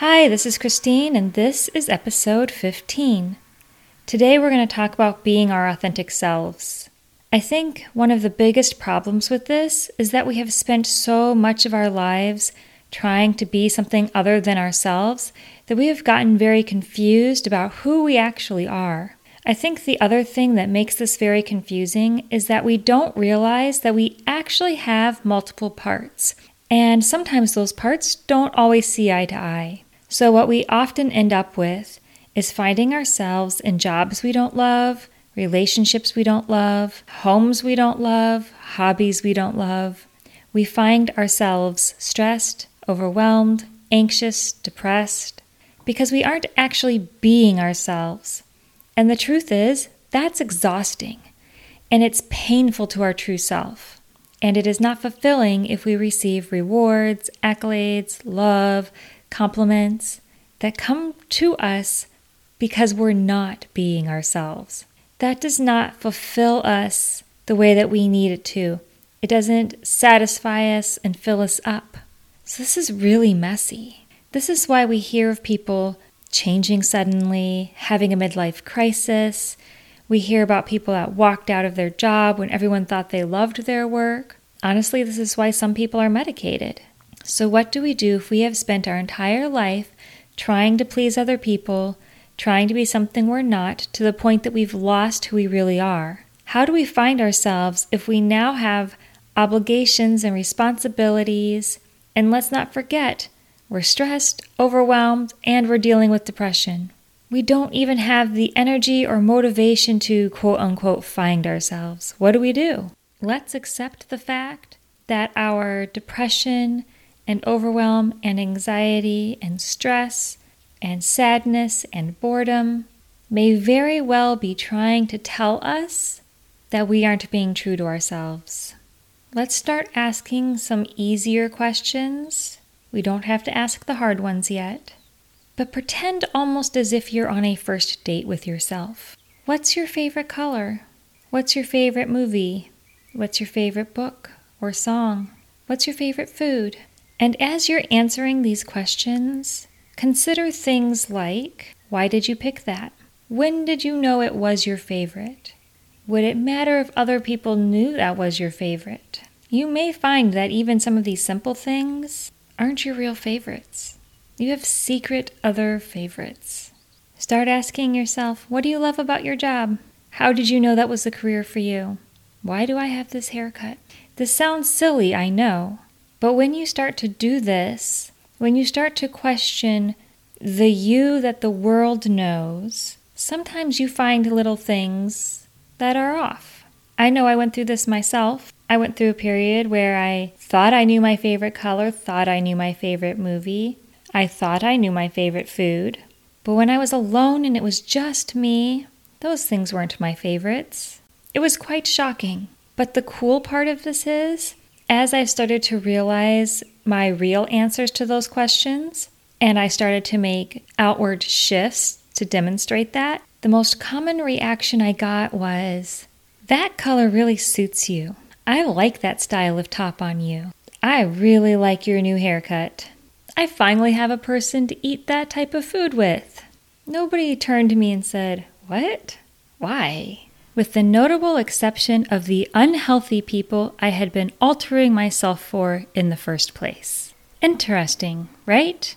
Hi, this is Christine, and this is episode 15. Today we're going to talk about being our authentic selves. I think one of the biggest problems with this is that we have spent so much of our lives trying to be something other than ourselves that we have gotten very confused about who we actually are. I think the other thing that makes this very confusing is that we don't realize that we actually have multiple parts, and sometimes those parts don't always see eye to eye. So, what we often end up with is finding ourselves in jobs we don't love, relationships we don't love, homes we don't love, hobbies we don't love. We find ourselves stressed, overwhelmed, anxious, depressed, because we aren't actually being ourselves. And the truth is, that's exhausting, and it's painful to our true self. And it is not fulfilling if we receive rewards, accolades, love, compliments that come to us because we're not being ourselves. That does not fulfill us the way that we need it to. It doesn't satisfy us and fill us up. So, this is really messy. This is why we hear of people changing suddenly, having a midlife crisis. We hear about people that walked out of their job when everyone thought they loved their work. Honestly, this is why some people are medicated. So, what do we do if we have spent our entire life trying to please other people, trying to be something we're not, to the point that we've lost who we really are? How do we find ourselves if we now have obligations and responsibilities? And let's not forget, we're stressed, overwhelmed, and we're dealing with depression. We don't even have the energy or motivation to quote unquote find ourselves. What do we do? Let's accept the fact that our depression and overwhelm and anxiety and stress and sadness and boredom may very well be trying to tell us that we aren't being true to ourselves. Let's start asking some easier questions. We don't have to ask the hard ones yet. But pretend almost as if you're on a first date with yourself. What's your favorite color? What's your favorite movie? What's your favorite book or song? What's your favorite food? And as you're answering these questions, consider things like why did you pick that? When did you know it was your favorite? Would it matter if other people knew that was your favorite? You may find that even some of these simple things aren't your real favorites. You have secret other favorites. Start asking yourself, what do you love about your job? How did you know that was the career for you? Why do I have this haircut? This sounds silly, I know, but when you start to do this, when you start to question the you that the world knows, sometimes you find little things that are off. I know I went through this myself. I went through a period where I thought I knew my favorite color, thought I knew my favorite movie, I thought I knew my favorite food. But when I was alone and it was just me, those things weren't my favorites. It was quite shocking. But the cool part of this is, as I started to realize my real answers to those questions, and I started to make outward shifts to demonstrate that, the most common reaction I got was, That color really suits you. I like that style of top on you. I really like your new haircut. I finally have a person to eat that type of food with. Nobody turned to me and said, What? Why? With the notable exception of the unhealthy people I had been altering myself for in the first place. Interesting, right?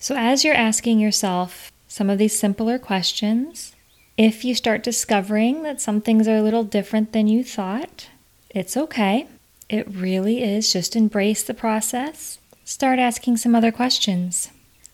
So, as you're asking yourself some of these simpler questions, if you start discovering that some things are a little different than you thought, it's okay. It really is. Just embrace the process. Start asking some other questions.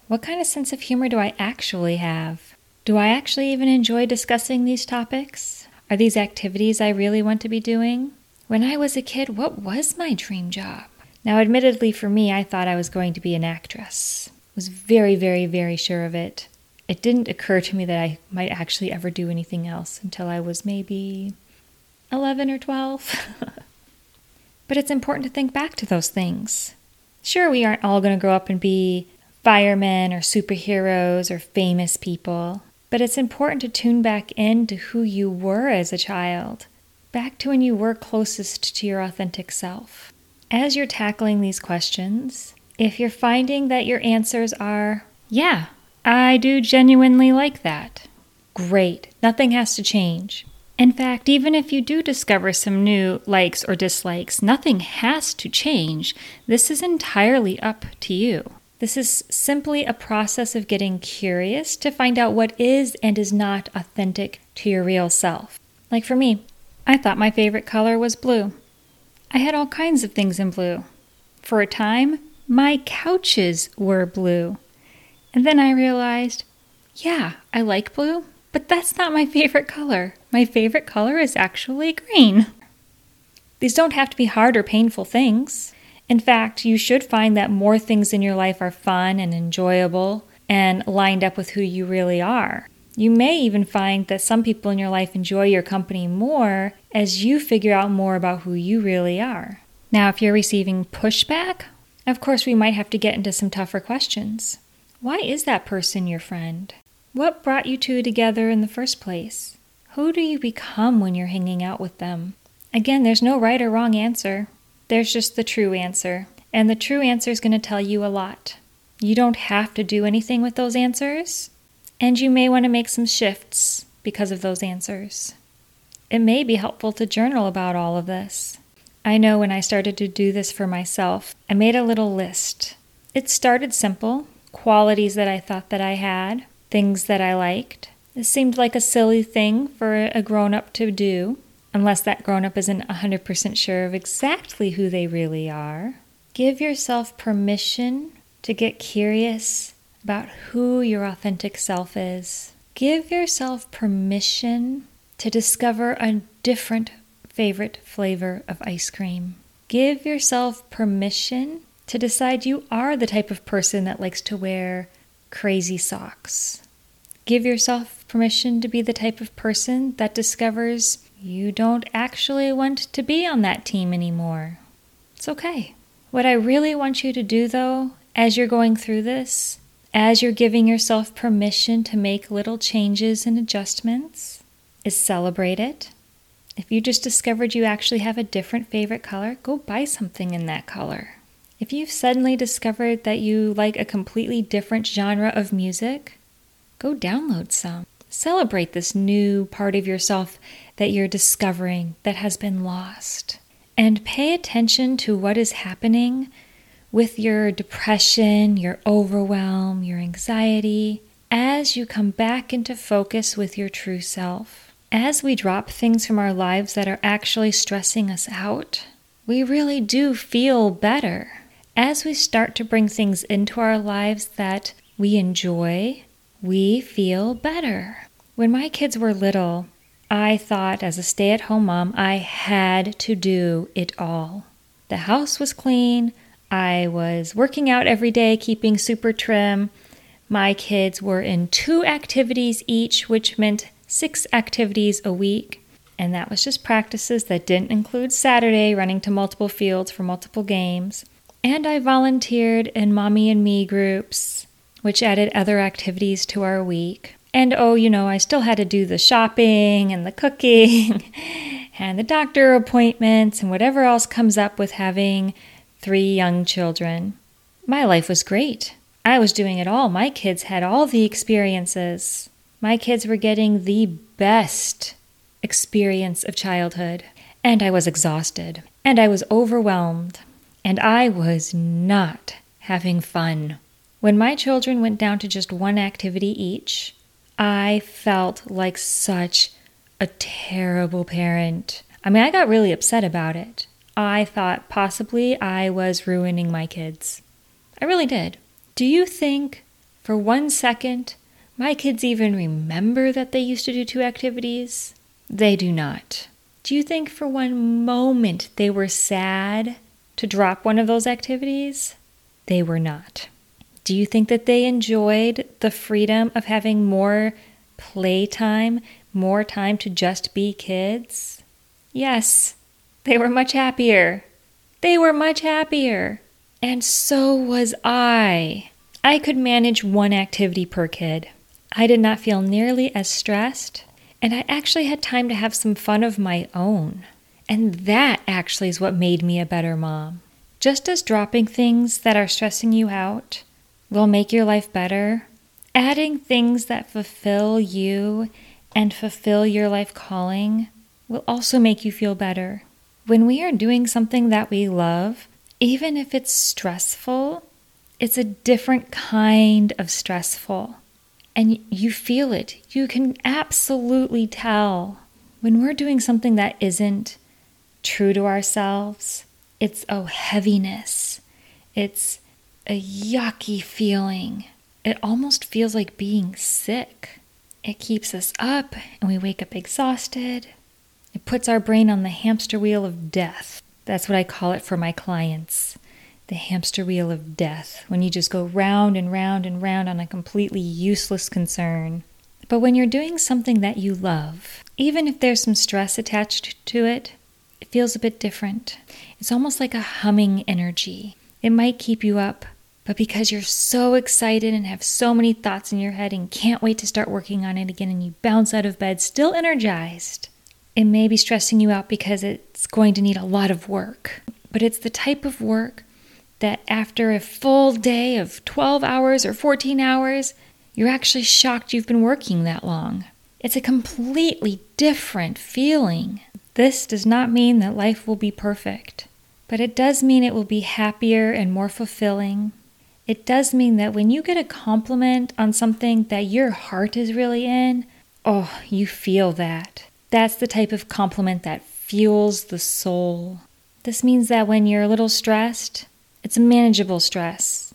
What kind of sense of humor do I actually have? Do I actually even enjoy discussing these topics? Are these activities I really want to be doing? When I was a kid, what was my dream job? Now, admittedly, for me, I thought I was going to be an actress. Was very, very, very sure of it. it didn't occur to me that I might actually ever do anything else until I was maybe 11 or 12. but it's important to think back to those things. Sure, we aren't all going to grow up and be firemen or superheroes or famous people, but it's important to tune back in to who you were as a child, back to when you were closest to your authentic self. As you're tackling these questions, if you're finding that your answers are, yeah, I do genuinely like that, great, nothing has to change. In fact, even if you do discover some new likes or dislikes, nothing has to change. This is entirely up to you. This is simply a process of getting curious to find out what is and is not authentic to your real self. Like for me, I thought my favorite color was blue. I had all kinds of things in blue. For a time, my couches were blue. And then I realized, yeah, I like blue, but that's not my favorite color. My favorite color is actually green. These don't have to be hard or painful things. In fact, you should find that more things in your life are fun and enjoyable and lined up with who you really are. You may even find that some people in your life enjoy your company more as you figure out more about who you really are. Now, if you're receiving pushback, of course, we might have to get into some tougher questions. Why is that person your friend? What brought you two together in the first place? Who do you become when you're hanging out with them? Again, there's no right or wrong answer. There's just the true answer. And the true answer is going to tell you a lot. You don't have to do anything with those answers, and you may want to make some shifts because of those answers. It may be helpful to journal about all of this. I know when I started to do this for myself, I made a little list. It started simple qualities that I thought that I had, things that I liked. It seemed like a silly thing for a grown up to do, unless that grown up isn't 100% sure of exactly who they really are. Give yourself permission to get curious about who your authentic self is. Give yourself permission to discover a different favorite flavor of ice cream. Give yourself permission to decide you are the type of person that likes to wear crazy socks. Give yourself permission to be the type of person that discovers you don't actually want to be on that team anymore. It's okay. What I really want you to do, though, as you're going through this, as you're giving yourself permission to make little changes and adjustments, is celebrate it. If you just discovered you actually have a different favorite color, go buy something in that color. If you've suddenly discovered that you like a completely different genre of music, go download some. Celebrate this new part of yourself that you're discovering that has been lost. And pay attention to what is happening with your depression, your overwhelm, your anxiety, as you come back into focus with your true self. As we drop things from our lives that are actually stressing us out, we really do feel better as we start to bring things into our lives that we enjoy, we feel better. When my kids were little, I thought as a stay at home mom, I had to do it all. The house was clean. I was working out every day, keeping super trim. My kids were in two activities each, which meant six activities a week. And that was just practices that didn't include Saturday running to multiple fields for multiple games. And I volunteered in Mommy and Me groups, which added other activities to our week. And oh, you know, I still had to do the shopping and the cooking and the doctor appointments and whatever else comes up with having three young children. My life was great. I was doing it all. My kids had all the experiences. My kids were getting the best experience of childhood. And I was exhausted. And I was overwhelmed and I was not having fun. When my children went down to just one activity each, I felt like such a terrible parent. I mean, I got really upset about it. I thought possibly I was ruining my kids. I really did. Do you think for one second my kids even remember that they used to do two activities? They do not. Do you think for one moment they were sad to drop one of those activities? They were not. Do you think that they enjoyed the freedom of having more playtime, more time to just be kids? Yes, they were much happier. They were much happier. And so was I. I could manage one activity per kid. I did not feel nearly as stressed, and I actually had time to have some fun of my own. And that actually is what made me a better mom. Just as dropping things that are stressing you out will make your life better, adding things that fulfill you and fulfill your life calling will also make you feel better. When we are doing something that we love, even if it's stressful, it's a different kind of stressful. And you feel it. You can absolutely tell. When we're doing something that isn't true to ourselves, it's a heaviness. It's a yucky feeling. It almost feels like being sick. It keeps us up and we wake up exhausted. It puts our brain on the hamster wheel of death. That's what I call it for my clients the hamster wheel of death, when you just go round and round and round on a completely useless concern. But when you're doing something that you love, even if there's some stress attached to it, it feels a bit different. It's almost like a humming energy. It might keep you up, but because you're so excited and have so many thoughts in your head and can't wait to start working on it again, and you bounce out of bed still energized, it may be stressing you out because it's going to need a lot of work. But it's the type of work that after a full day of 12 hours or 14 hours, you're actually shocked you've been working that long. It's a completely different feeling. This does not mean that life will be perfect, but it does mean it will be happier and more fulfilling. It does mean that when you get a compliment on something that your heart is really in, oh, you feel that. That's the type of compliment that fuels the soul. This means that when you're a little stressed, it's a manageable stress,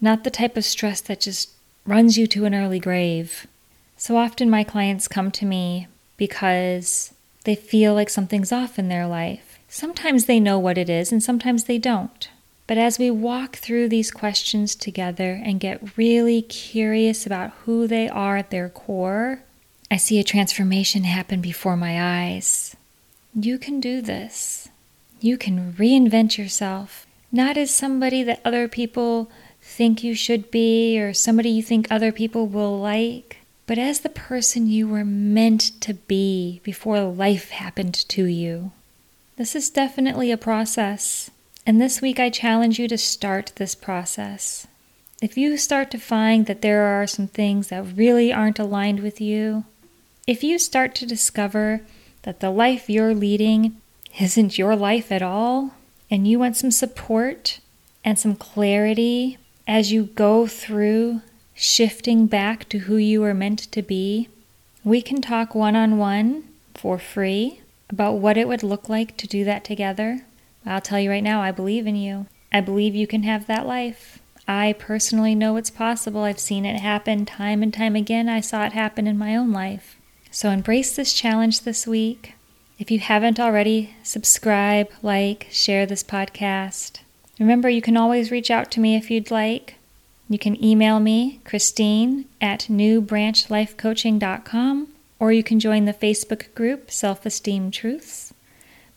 not the type of stress that just runs you to an early grave. So often my clients come to me because they feel like something's off in their life. Sometimes they know what it is, and sometimes they don't. But as we walk through these questions together and get really curious about who they are at their core, I see a transformation happen before my eyes. You can do this. You can reinvent yourself, not as somebody that other people think you should be or somebody you think other people will like, but as the person you were meant to be before life happened to you. This is definitely a process, and this week I challenge you to start this process. If you start to find that there are some things that really aren't aligned with you, if you start to discover that the life you're leading isn't your life at all, and you want some support and some clarity as you go through shifting back to who you are meant to be, we can talk one on one for free about what it would look like to do that together. I'll tell you right now, I believe in you. I believe you can have that life. I personally know it's possible. I've seen it happen time and time again. I saw it happen in my own life. So embrace this challenge this week. If you haven't already, subscribe, like, share this podcast. Remember, you can always reach out to me if you'd like. You can email me, Christine, at newbranchlifecoaching.com, or you can join the Facebook group, Self Esteem Truths.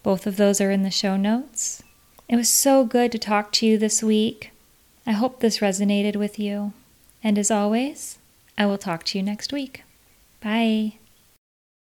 Both of those are in the show notes. It was so good to talk to you this week. I hope this resonated with you. And as always, I will talk to you next week. Bye.